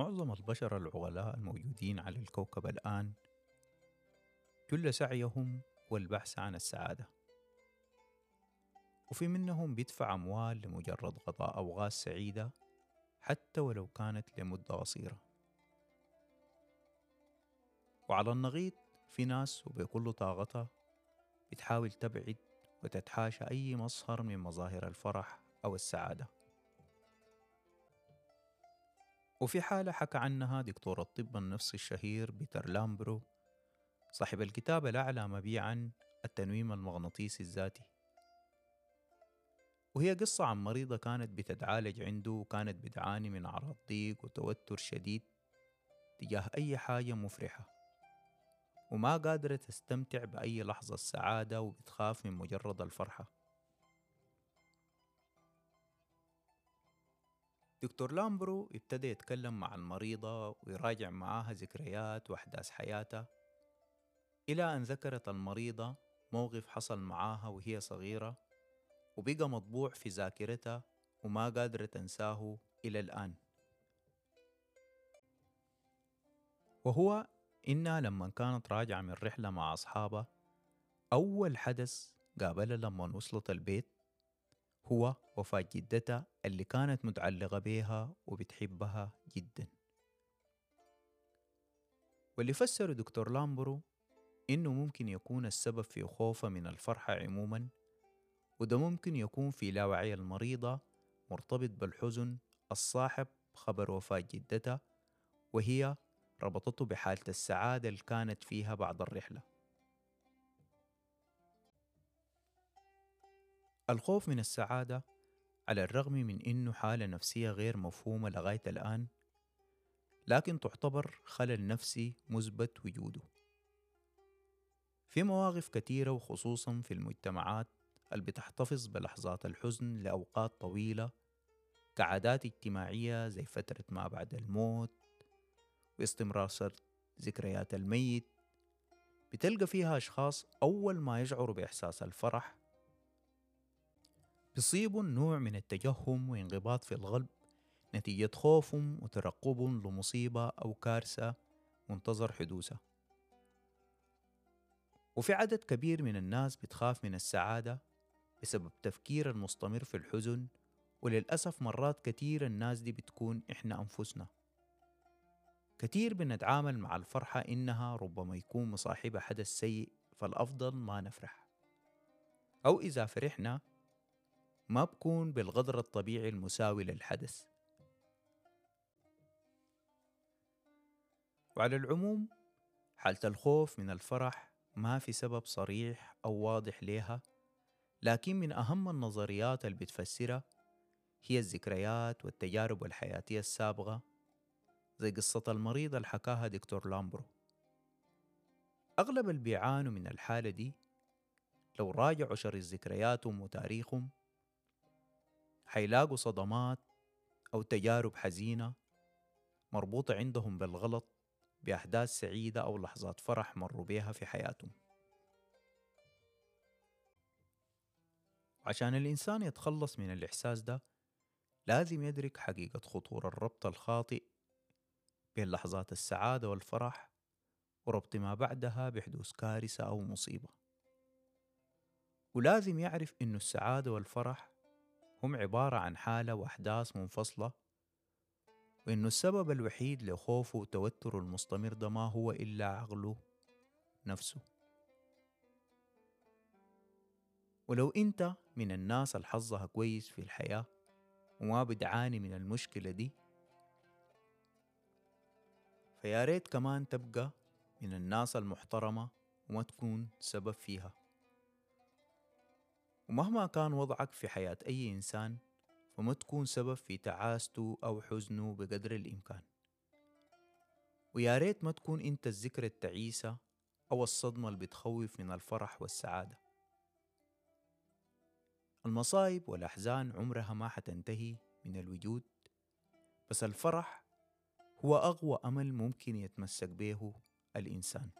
معظم البشر العقلاء الموجودين على الكوكب الآن كل سعيهم هو البحث عن السعادة. وفي منهم بيدفع أموال لمجرد قضاء أوغاز سعيدة حتى ولو كانت لمدة قصيرة. وعلى النقيض في ناس وبكل طاقتها بتحاول تبعد وتتحاشى أي مظهر من مظاهر الفرح أو السعادة. وفي حالة حكى عنها دكتور الطب النفسي الشهير بيتر لامبرو صاحب الكتاب الأعلى مبيعا التنويم المغناطيسي الذاتي. وهي قصة عن مريضة كانت بتتعالج عنده وكانت بتعاني من أعراض ضيق وتوتر شديد تجاه أي حاجة مفرحة وما قادرة تستمتع بأي لحظة سعادة وبتخاف من مجرد الفرحة. دكتور لامبرو ابتدى يتكلم مع المريضة ويراجع معاها ذكريات وأحداث حياتها إلى أن ذكرت المريضة موقف حصل معاها وهي صغيرة وبقى مطبوع في ذاكرتها وما قادرة تنساه إلى الآن. وهو إنها لما كانت راجعة من رحلة مع أصحابها أول حدث قابلها لما وصلت البيت هو وفاة جدتها اللي كانت متعلقة بيها وبتحبها جدا. واللي فسر دكتور لامبرو إنه ممكن يكون السبب في خوفها من الفرحة عموما وده ممكن يكون في لاوعي المريضة مرتبط بالحزن الصاحب خبر وفاة جدتها وهي ربطته بحالة السعادة اللي كانت فيها بعد الرحلة. الخوف من السعادة على الرغم من إنه حالة نفسية غير مفهومة لغاية الآن لكن تعتبر خلل نفسي مثبت وجوده. في مواقف كثيرة وخصوصا في المجتمعات اللي بتحتفظ بلحظات الحزن لأوقات طويلة كعادات اجتماعية زي فترة ما بعد الموت واستمرار سرد ذكريات الميت بتلقى فيها أشخاص أول ما يشعروا بإحساس الفرح بيصيبوا نوع من التجهم وانقباض في القلب نتيجة خوفهم وترقبهم لمصيبة أو كارثة منتظر حدوثها. وفي عدد كبير من الناس بتخاف من السعادة بسبب تفكير المستمر في الحزن وللأسف مرات كتير الناس دي بتكون إحنا أنفسنا. كتير بنتعامل مع الفرحة إنها ربما يكون مصاحبة حدث سيء فالأفضل ما نفرح. أو إذا فرحنا ما بكون بالقدر الطبيعي المساوي للحدث. وعلى العموم حالة الخوف من الفرح ما في سبب صريح أو واضح ليها لكن من أهم النظريات اللي بتفسرها هي الذكريات والتجارب الحياتية السابقة زي قصة المريض اللي حكاها دكتور لامبرو. أغلب اللي بيعانوا من الحالة دي لو راجعوا شر ذكرياتهم وتاريخهم حيلاقوا صدمات أو تجارب حزينة مربوطة عندهم بالغلط بأحداث سعيدة أو لحظات فرح مروا بيها في حياتهم. عشان الإنسان يتخلص من الإحساس ده لازم يدرك حقيقة خطور الربط الخاطئ بين لحظات السعادة والفرح وربط ما بعدها بحدوث كارثة أو مصيبة. ولازم يعرف إنه السعادة والفرح هم عبارة عن حالة وأحداث منفصلة وإنه السبب الوحيد لخوفه وتوتره المستمر ده ما هو إلا عقله نفسه. ولو أنت من الناس الحظها كويس في الحياة وما بتعاني من المشكلة دي فيا ريت كمان تبقى من الناس المحترمة وما تكون سبب فيها. ومهما كان وضعك في حياة أي إنسان فما تكون سبب في تعاسته أو حزنه بقدر الإمكان. ويا ريت ما تكون أنت الذكرى التعيسة أو الصدمة اللي بتخوف من الفرح والسعادة. المصايب والأحزان عمرها ما حتنتهي من الوجود بس الفرح هو أقوى أمل ممكن يتمسك به الإنسان.